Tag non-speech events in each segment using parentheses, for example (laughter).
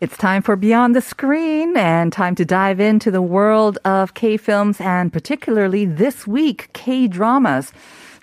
It's time for Beyond the Screen and time to dive into the world of K films and particularly this week, K dramas.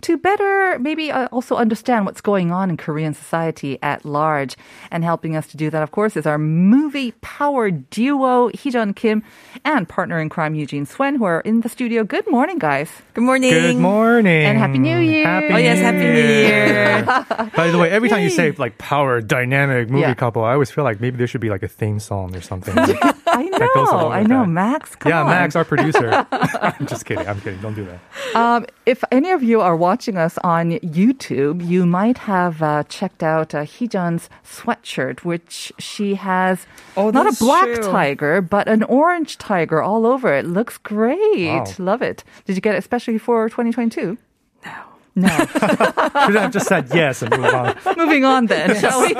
To better maybe uh, also understand what's going on in Korean society at large. And helping us to do that, of course, is our movie power duo, Heejun Kim and partner in crime, Eugene Swen, who are in the studio. Good morning, guys. Good morning. Good morning. And Happy New Year. Happy Oh, yes, Happy New Year. (laughs) By the way, every time you say like power, dynamic, movie Yeah. couple, I always feel like maybe there should be like a theme song or something. (laughs) I know, I know. that. Max, come yeah, on. Max, our producer. (laughs) I'm just kidding. I'm kidding. Don't do that. Um, if any of you are watching us on YouTube, you might have uh, checked out uh, Heejun's sweatshirt, which she has Oh, not a black true. tiger, but an orange tiger all over it. Looks great. Wow. Love it. Did you get it especially for 2022? No. No. (laughs) Should have just said yes and move on. (laughs) Moving on then, shall we?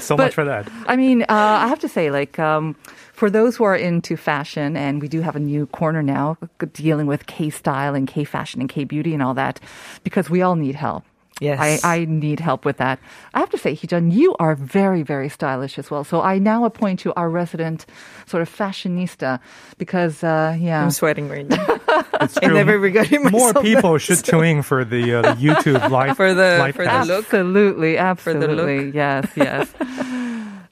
So But- much for that. I mean, uh, I have to say, like, um, for those who are into fashion, and we do have a new corner now dealing with K style and K fashion and K beauty and all that, because we all need help. Yes. I, I need help with that. I have to say, Heejun, you are very, very stylish as well. So I now appoint you our resident sort of fashionista because, uh, yeah. I'm sweating right now. (laughs) It's (laughs) I true. never regretted myself. More people that should tune in for the, uh, the YouTube (laughs) live For the- live for the look. Absolutely, the absolutely. look. Yes, yes.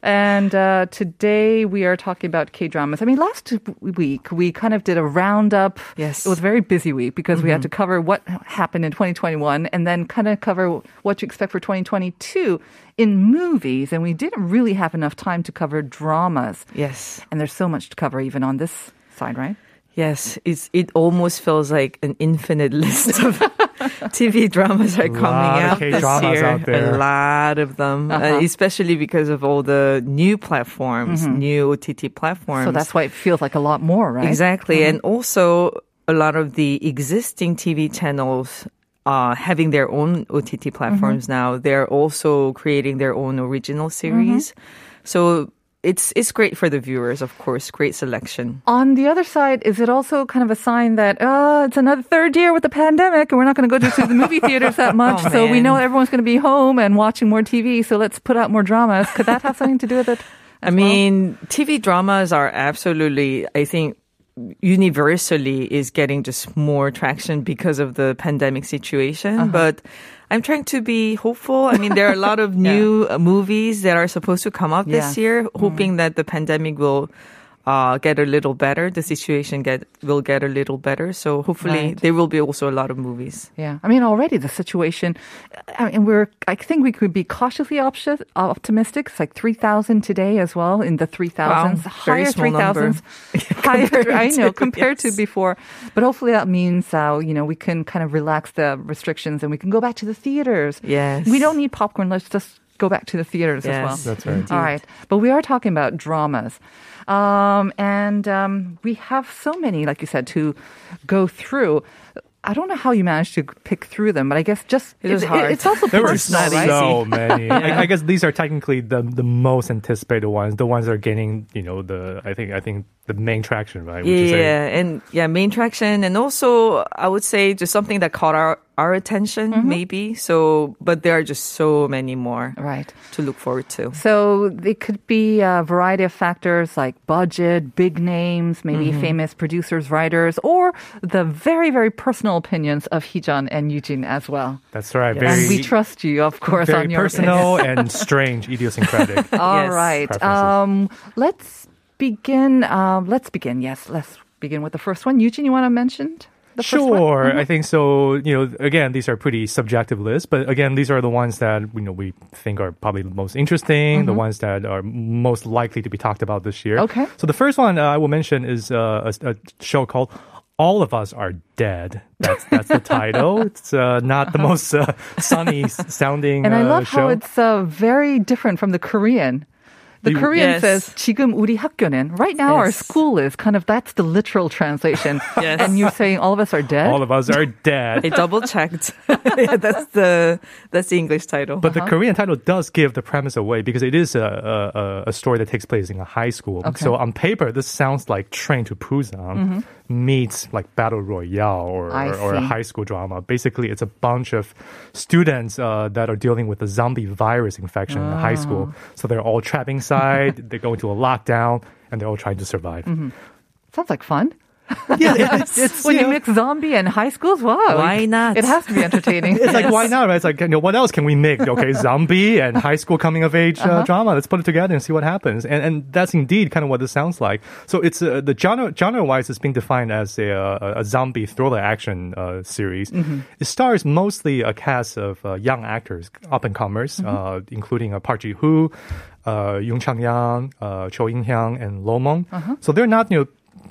And uh, today we are talking about K dramas. I mean, last week we kind of did a roundup. Yes. It was a very busy week because we had to cover what happened in 2021 and then kind of cover what to expect for 2022 in movies. And we didn't really have enough time to cover dramas. Yes. And there's so much to cover even on this side, right? Yes. It's, it almost feels like an infinite list of (laughs) TV dramas are coming out this year. out there. A lot of them, uh, Uh-huh. especially because of all the new platforms, new OTT platforms. So that's why it feels like a lot more, right? Exactly. And also a lot of the existing TV channels uh, having their own OTT platforms now, they're also creating their own original series. So it's it's great for the viewers, of course. Great selection. On the other side, is it also kind of a sign that uh, it's another third year with the pandemic and we're not going to go to, the movie theaters that (laughs) much? Oh, so we know everyone's going to be home and watching more TV. So let's put out more dramas. Could that have something to do with it? I mean, TV dramas are absolutely, I think, universally is getting just more traction because of the pandemic situation. But I'm trying to be hopeful. I mean, there are a lot of (laughs) new uh, movies that are supposed to come out Yes. this year, hoping that the pandemic will uh, get a little better. The situation get will get a little better. So hopefully Right. there will be also a lot of movies. Yeah, I mean, already the situation. I mean, we're. I think we could be cautiously opti- optimistic. It's like three thousand today as well in the three thousands, Wow, higher small three thousands, (laughs) higher. I know compared to before, but hopefully that means uh, you know we can kind of relax the restrictions and we can go back to the theaters. Yes. we don't need popcorn. Let's just go back to the theaters as well. That's right. All right, but we are talking about dramas, um, and um, we have so many, like you said, to go through. I don't know how you managed to pick through them, but I guess just It was it's, hard. it's also There were pretty small, right? so (laughs) many. I, I guess these are technically the the most anticipated ones, the ones that are gaining, you know, the I think I think the main traction, right? Would you? Yeah, and yeah, main traction, and also I would say just something that caught our our attention, Mm-hmm. maybe. So, but there are just so many more Right. to look forward to. So it could be a variety of factors like budget, big names, maybe Mm-hmm. famous producers, writers, or the very, very personal opinions of Heejun and Eugene as well. That's right. and Very we trust you, of course, very on your personal and strange, idiosyncratic. (laughs) All Yes. right. Um, let's begin. Um, let's begin. Yes, let's begin with the first one. Eugene, you want to mention the first one? Sure, I think so. You know, again, these are pretty subjective lists, but again, these are the ones that you know we think are probably the most interesting, the ones that are most likely to be talked about this year. Okay. So the first one uh, I will mention is uh, a, a show called All of Us Are Dead. That's that's the title. (laughs) It's uh, not the most uh, sunny sounding And I uh, love show. how it's uh, very different from the Korean. The You- Korean Yes. says 지금 우리 학교는 right now our Yes. school is kind of that's the literal translation. (laughs) Yes. And you're saying all of us are dead. All of Us Are Dead. I double checked. (laughs) yeah, that's the that's the English title. But the Korean title does give the premise away because it is a, a, a story that takes place in a high school. Okay. So on paper, this sounds like Train to Busan meets like Battle Royale or, I or, or a see. high school drama. Basically, it's a bunch of students uh, that are dealing with the zombie virus infection in the high school. So they're all trapped inside, they go into a lockdown, and they're all trying to survive. Mm-hmm. Sounds like fun. Yeah, (laughs) it's, it's, When you know, mix zombie and high schools, wow. Why not? It has to be entertaining. (laughs) It's like why not? Right? It's like you know what else can we make? Okay, (laughs) zombie and high school coming of age uh, drama. Let's put it together and see what happens. And and that's indeed kind of what this sounds like. So it's uh, the genre genre wise it's being defined as a, uh, a zombie thriller action uh, series. It stars mostly a cast of uh, young actors, up and comers, uh, including uh, Park Ji Hoo, uh, Yoon Chang Yang, uh, Cho In Hyang, and Lo Mong. So they're not you know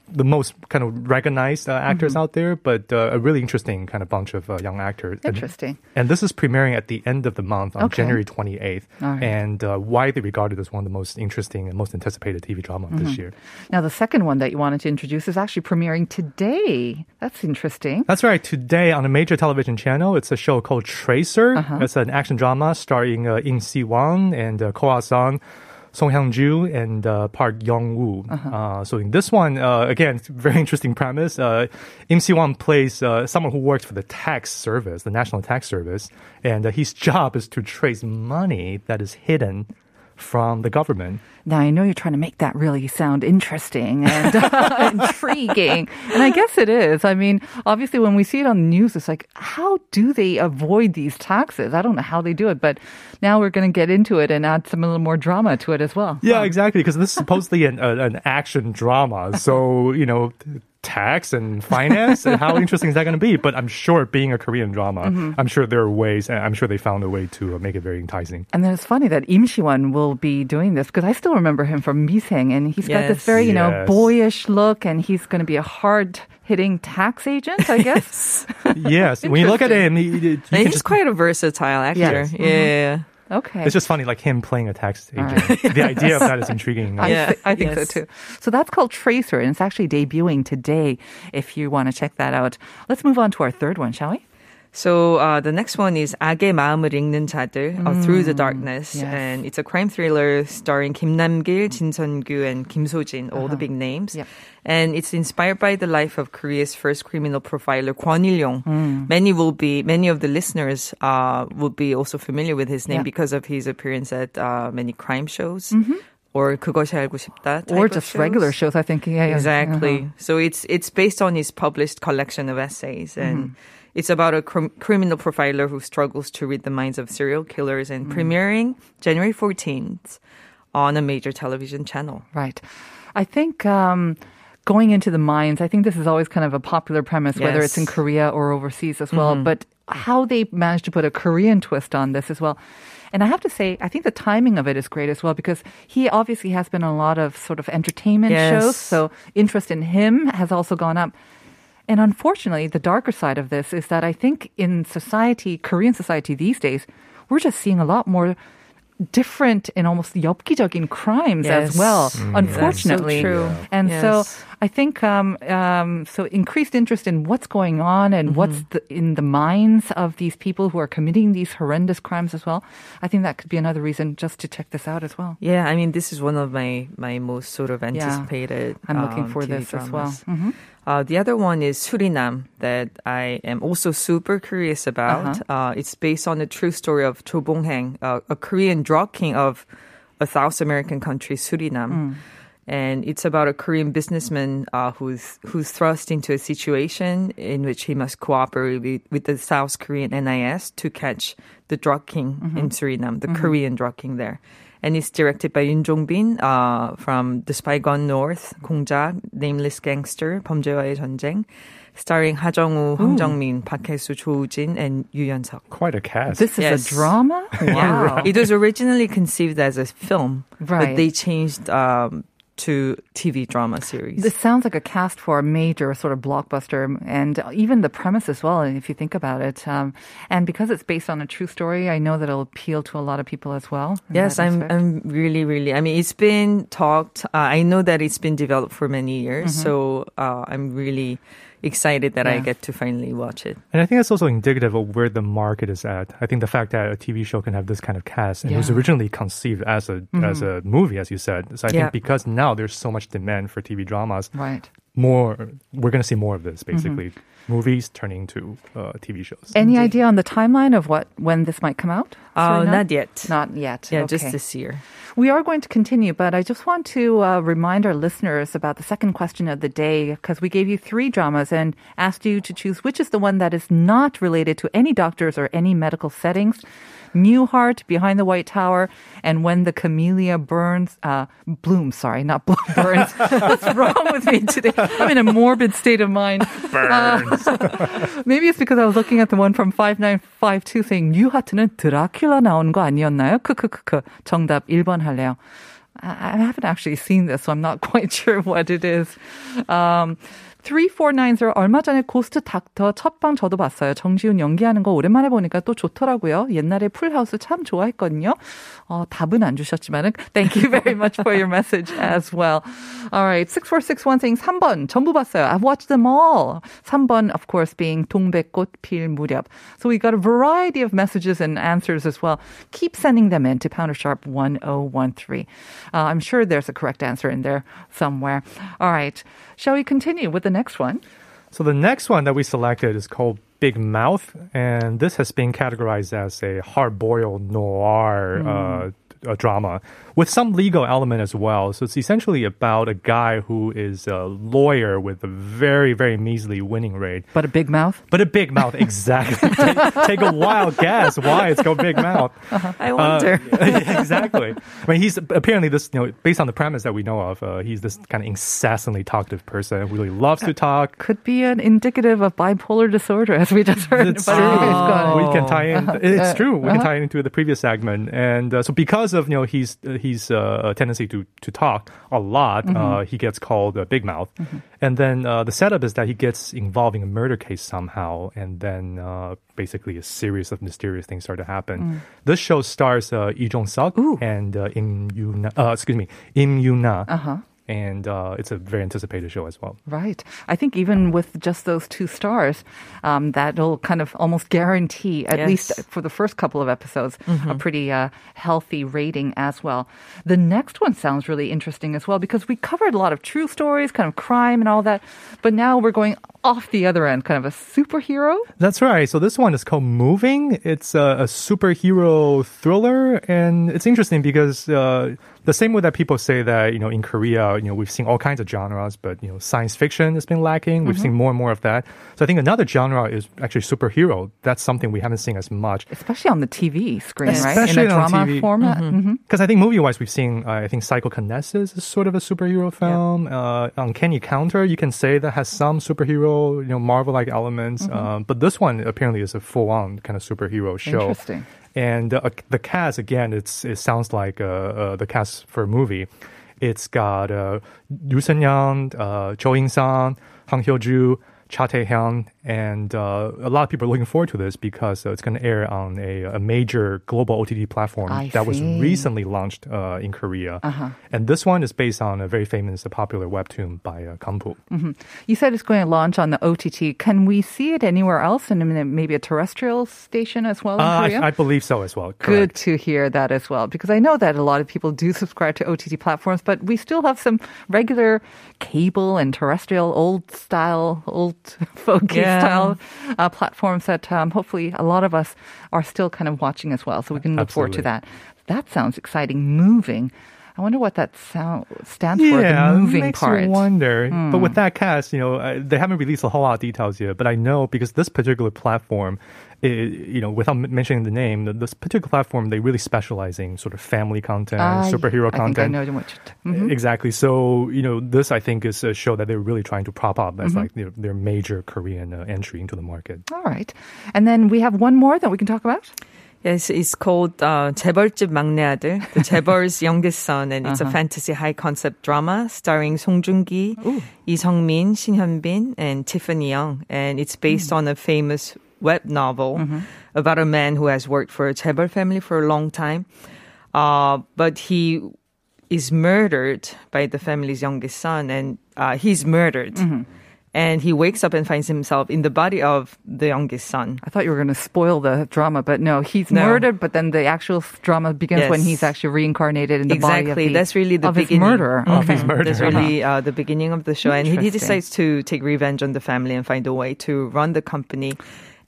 the most kind of recognized uh, actors out there, but uh, a really interesting kind of bunch of uh, young actors. Interesting. And, this is premiering at the end of the month on Okay. January 28th, All right. and uh, widely regarded as one of the most interesting and most anticipated TV drama of Mm-hmm. this year. Now, the second one that you wanted to introduce is actually premiering today. That's interesting. That's right. Today on a major television channel, it's a show called Tracer. Uh-huh. It's an action drama starring uh, Im Si Won and uh, Ko Ah Sung. Son Hyun Ju and uh, Park Yong Woo. Uh-huh. uh so in this one, uh, again, very interesting premise. Uh, Im Si Won plays uh, someone who works for the tax service, the National Tax Service, and uh, his (laughs) job is to trace money that is hidden from the government. Now, I know you're trying to make that really sound interesting and (laughs) uh, intriguing. And I guess it is. I mean, obviously, when we see it on the news, it's like, how do they avoid these taxes? I don't know how they do it, but now we're going to get into it and add some a little more drama to it as well. Yeah, exactly. Because this is supposedly an, an action drama. So, you know, tax and finance, and how (laughs) interesting is that going to be? But I'm sure being a Korean drama, I'm sure there are ways, and I'm sure they found a way to uh, make it very enticing. And then it's funny that Im Shi-won will be doing this because I still remember him from Misaeng and he's got this very, you know, Yes. boyish look and he's going to be a hard hitting tax agent, I guess. yes. (laughs) when you look at him, he, he- you can he's just, quite a versatile actor. Yes. Yeah, yeah, yeah. Okay. it's just funny, like him playing a tax agent. the idea of that is (laughs) intriguing. I, Yeah, thi- I think yes. so too. So that's called Tracer, and it's actually debuting today if you want to check that out. Let's move on to our third one, shall we? So uh, the next one is 악의 마음을 읽는 자들 uh, Through the Darkness, yes. and it's a crime thriller starring Kim Namgil, Jin Seon-kyu, and Kim So-jin, all uh-huh. the big names. Yep. And it's inspired by the life of Korea's first criminal profiler Kwon Il-yong. Mm. Many will be many of the listeners uh, will be also familiar with his name yep. because of his appearance at uh, many crime shows. Mm-hmm or 그것이 알고 싶다 or just shows. regular shows I think yeah, yeah. exactly uh-huh. so it's it's based on his published collection of essays mm-hmm. and mm it's about a cr- criminal profiler who struggles to read the minds of serial killers, and Mm. premiering January fourteenth on a major television channel. Right. I think um, going into the mines, I think this is always kind of a popular premise, whether it's in Mm-hmm. Korea or overseas as well. But how they managed to put a Korean twist on this as well. And I have to say, I think the timing of it is great as well because he obviously has been in a lot of sort of entertainment Yes. shows. So interest in him has also gone up. And unfortunately, the darker side of this is that I think in society, Korean society these days, we're just seeing a lot more different and almost 엽기적인 crimes as Yes. well, Mm. unfortunately. That's so true. And so Yes. I think um, um, so increased interest in what's going on and what's the, in the minds of these people who are committing these horrendous crimes as well. I think that could be another reason just to check this out as well. Yeah, I mean this is one of my my most sort of anticipated. I'm looking um, for TV this as well. dramas. hmm Uh, the other one is Suriname that I am also super curious about. Uh-huh. uh it's based on the true story of Cho Bong-haeng, uh, a Korean drug king of a South American country, Suriname and it's about a Korean businessman uh, who's who's thrust into a situation in which he must cooperate with, with the South Korean NIS to catch the drug king mm-hmm. in Suriname, the mm-hmm. Korean drug king there. And it's directed by Yoon Jong Bin uh, from The Spy Gone North, 공작, Nameless Gangster, 범죄와의 전쟁 starring Ha Jung Woo, Hwang Jung Min, Park Hae Soo, Cho Jin, and Yu Yun Suk. Quite a cast. This is yes. a drama. (laughs) Wow. right. It was originally conceived as a film, right. but they changed um, to TV drama series. This sounds like a cast for a major sort of blockbuster, and even the premise as well. If you think about it, um, and because it's based on a true story, I know that it'll appeal to a lot of people as well. Yes, I'm. aspect. I'm really, really. I mean, it's been talked. Uh, I know that it's been developed for many years, so uh, I'm really excited that I get to finally watch it. And I think that's also indicative of where the market is at. I think the fact that a TV show can have this kind of cast and it was originally conceived as a as mm-hmm. a movie, as you said. So I Yeah. think because now there's so much demand for TV dramas, right. More we're going to see more of this basically. Movies turning to uh, TV shows. Any idea on the timeline of what when this might come out? Uh, not yet. Not yet. Yeah, okay. just this year. We are going to continue, but I just want to uh, remind our listeners about the second question of the day because we gave you three dramas and asked you to choose which is the one that is not related to any doctors or any medical settings. New Heart behind the White Tower, and when the camellia burns, uh, blooms, sorry, not bloom, (laughs) burns. What's wrong with me today? I'm in a morbid state of mind. Burns. (laughs) Uh, maybe it's because I was looking at the one from 5952 saying 뉴하트는 드라큘라 나온 거 아니었나요? 크크크크. 정답 1번 할래요. I haven't actually seen this, so I'm not (laughs) quite sure what it is. Um, 3490 얼마 전에 고스트 닥터 첫방 저도 봤어요. 정지훈 연기하는 거 오랜만에 보니까 또 좋더라고요. 옛날에 풀하우스 참 좋아했거든요. 어, 답은 안 주셨지만은 thank you very much for your message as well. Alright, 6461 saying 3번 전부 봤어요. I've watched them all. 3번 of course being 동백꽃 필 무렵. So we got a variety of messages and answers as well. Keep sending them in to Pounder Sharp 1013. Uh, I'm sure there's a correct answer in there somewhere. All right. Shall we continue with the next one? So the next one that we selected is called Big Mouth, and this has been categorized as a hard-boiled noir uh, a drama with some legal element as well. So it's essentially about a guy who is a lawyer with a very, very measly winning rate. But a big mouth? But a big mouth, exactly. (laughs) take, take a wild guess why it's called Big Mouth. I wonder. Yeah, (laughs) exactly. I mean, he's apparently this, you know, based on the premise that we know of, uh, he's this kind of incessantly talkative person who really loves to talk. Could be an indicative of bipolar disorder, as we just heard. It's true. anyways, go on. We can tie in. It's true. We can Uh-huh. tie it into the previous segment, and uh, so because of you know he's uh, he's uh, a tendency to to talk a lot, Mm-hmm. uh, he gets called a big mouth, and then uh, the setup is that he gets involved in a murder case somehow, and then uh, basically a series of mysterious things start to happen. Mm. This show stars uh, Lee Jong Suk and uh, Im. Uh, excuse me, Im Yoon Na. Uh-huh. And uh, it's a very anticipated show as well. Right. I think even with just those two stars, um, that'll kind of almost guarantee, at Yes. least for the first couple of episodes, a pretty uh, healthy rating as well. The next one sounds really interesting as well because we covered a lot of true stories, kind of crime and all that, but now we're going off the other end, kind of a superhero. That's right. So this one is called Moving. It's a, a superhero thriller, and it's interesting because uh, the same way that people say that you know in Korea, you know we've seen all kinds of genres, but you know science fiction has been lacking. We've seen more and more of that. So I think another genre is actually superhero. That's something we haven't seen as much. Especially on the TV screen, Especially right? In a on drama TV. format. Because I think movie-wise, we've seen, uh, I think Psychokinesis is sort of a superhero film. Uh, Uncanny Counter, you can say that has some superhero, you know, Marvel-like elements. Mm-hmm. Um, but this one apparently is a full-on kind of superhero show. Interesting. And uh, the cast, again, it's it sounds like uh, uh, the cast for a movie. It's got uh, Yu Sun-young, uh, Jo In-sung, Han Hyo-ju, Cha Tae-hyun, and uh, a lot of people are looking forward to this because uh, it's going to air on a, a major global OTT platform I that was recently launched uh, in Korea. Uh-huh. And this one is based on a very famous, uh, popular webtoon by uh, Kangfull. You said it's going to launch on the OTT. Can we see it anywhere else and maybe a terrestrial station as well in Uh, Korea? I, I believe so as well. Good to hear that as well, because I know that a lot of people do subscribe to OTT platforms, but we still have some regular cable and terrestrial, old style, old (laughs) folky Yeah. Style uh, platforms that um, hopefully a lot of us are still kind of watching as well. So we can look forward to that. That sounds exciting. Moving. I wonder what that sound stands for. Yeah, the moving makes part. you wonder. But Hmm. with that cast, you know, uh, they haven't released a whole lot of details yet. But I know because this particular platform, i you know, without mentioning the name, th- this particular platform they really specialize in sort of family content, Ah, superhero I think I content. know what Mhm. Exactly. So you know, this I think is a show that they're really trying to prop up Mm-hmm. as like their, their major Korean uh, entry into the market. All right. And then we have one more that we can talk about. Yes, it's called uh, 재벌집 막내 아들, The (laughs) 재벌's Youngest Son, and it's a fantasy high concept drama starring Song Joong-ki, Lee Sung-min, Shin Hyun-bin, and Tiffany Young, and it's based on a famous web novel about a man who has worked for a 재벌 family for a long time, uh, but he is murdered by the family's youngest son, and uh, he's murdered. And he wakes up and finds himself in the body of the youngest son. I thought you were going to spoil the drama, but no, he's No. murdered. But then the actual drama begins when he's actually reincarnated in the body of exactly. the That's really the of his beginning murderer. Of his murder. That's really uh, the beginning of the show, and he, he decides to take revenge on the family and find a way to run the company.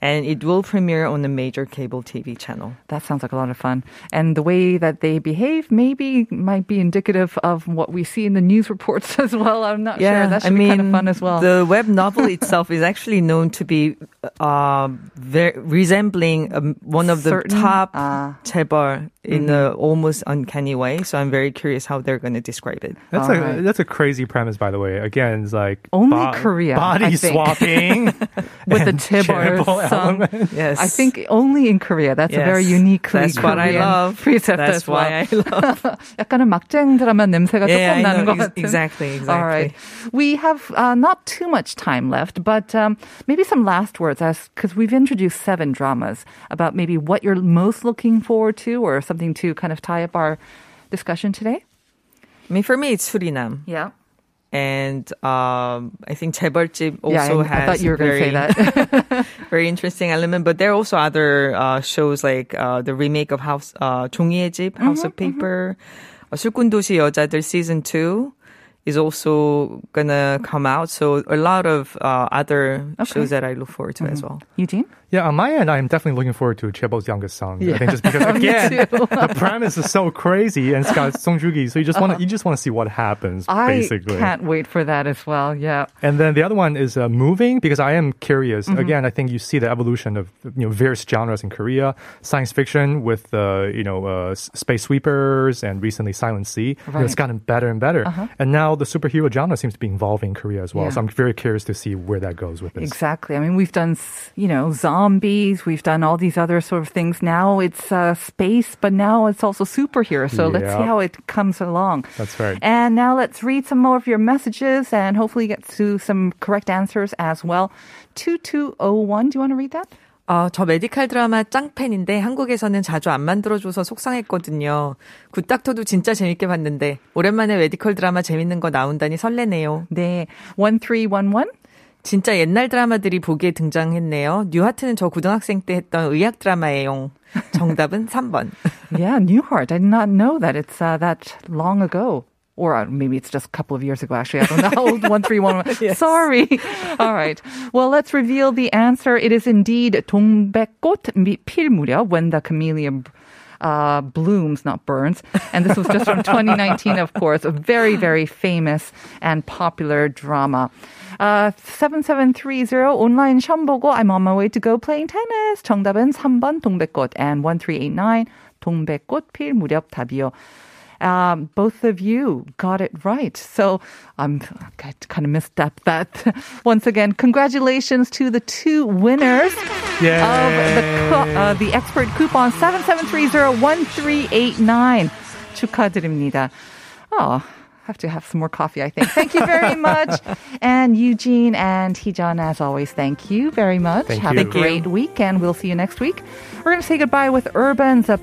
And it will premiere on a major cable TV channel. That sounds like a lot of fun. And the way that they behave maybe might be indicative of what we see in the news reports (laughs) as well. I'm not sure. That should I be mean, kind of fun as well. The web novel itself is actually known to be uh, very, resembling um, one of the Certain- top ah. 재벌 in Mm-hmm. an almost uncanny way. So I'm very curious how they're going to describe it. That's All a right. that's a crazy premise, by the way. Again, it's like Only Korea, I body think. swapping (laughs) With the (laughs) and Chaebol chaebol song. element. Yes. I think only in Korea. That's a Yes. very uniquely That's what I Korean love. precept (laughs) That's as well. why I love. (laughs) 약간은 막장 드라마 냄새가 Yeah, 조금 I 나는 know. 것 Ex- 같은. exactly, exactly. All right. We have uh, not too much time left, but um, maybe some last words as because we've introduced seven dramas about maybe what you're most looking forward to or something to kind of tie up our discussion today. I mean, for me, it's Suriname. Yeah. And um, I think 재벌집 also yeah, I, has I thought you were going to very, say that. (laughs) very interesting element. But there are also other uh, shows like uh, the remake of House uh, 종이의 집, House Mm-hmm, of Paper, uh, 술꾼도시 여자들 season two is also gonna come out. So a lot of uh, other shows that I look forward to Mm-hmm. as well. Eugene? Yeah, on my end, I'm definitely looking forward to Chaebol's youngest son. I Yeah. think just (laughs) because again, the premise is so crazy and it's got Song Joong-ki, so you just want to you just want to see what happens Uh-huh. I basically. can't wait for that as well. Yeah. And then the other one is uh, moving because I am curious. Mm-hmm. Again, I think you see the evolution of you know various genres in Korea, science fiction with uh, you know uh, space sweepers and recently Silent Sea. You know, it's Uh-huh. gotten better and better. uh-huh. And now the superhero genre seems to be evolving in Korea as well. Yeah. So I'm very curious to see where that goes with this. Exactly. I mean, we've done, you know, zombies. We've done all these other sort of things. Now it's uh, space, but now it's also superheroes. So let's see Yeah. how it comes along. That's right. And now let's read some more of your messages and hopefully get to some correct answers as well. 2201, do you want to read that? 어, 저 메디칼 드라마 짱팬인데 한국에서는 자주 안 만들어줘서 속상했거든요. 굿닥터도 진짜 재밌게 봤는데 오랜만에 메디컬 드라마 재밌는 거 나온다니 설레네요. 네. 1311? 진짜 옛날 드라마들이 보기에 등장했네요. 뉴하트는 저 고등학생 때 했던 의학 드라마예요. 정답은 3번. Yeah, Newhart. I did not know that it's uh, that long ago. Or uh, maybe it's just a couple of years ago, actually. I don't know old 1311. Sorry. All right. Well, let's reveal the answer. It is indeed 동백꽃 미- 필 무렵, when the camellia uh, blooms, not burns. And this was just from 2019, (laughs) of course. A very, very famous and popular drama. Uh, 7730 온라인 시험 보고 I'm on my way to go playing tennis. 정답은 3번 동백꽃 and 1389 동백꽃 필 무렵 답이요. Um, both of you got it right. So I'm I kind of missed up that. (laughs) Once again, congratulations to the two winners Yay. of the cu- uh, the expert coupon 77301389. 축하드립니다. Oh, have to have some more coffee, I think. Thank you very (laughs) much. and Eugene and Heejun, as always, thank you very much. Thank have you. a great week, and we'll see you next week. We're going to say goodbye with Urban Zap-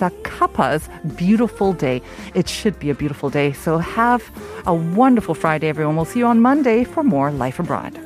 Zakapa's Beautiful Day. It should be a beautiful day. So have a wonderful Friday, everyone. We'll see you on Monday for more Life Abroad.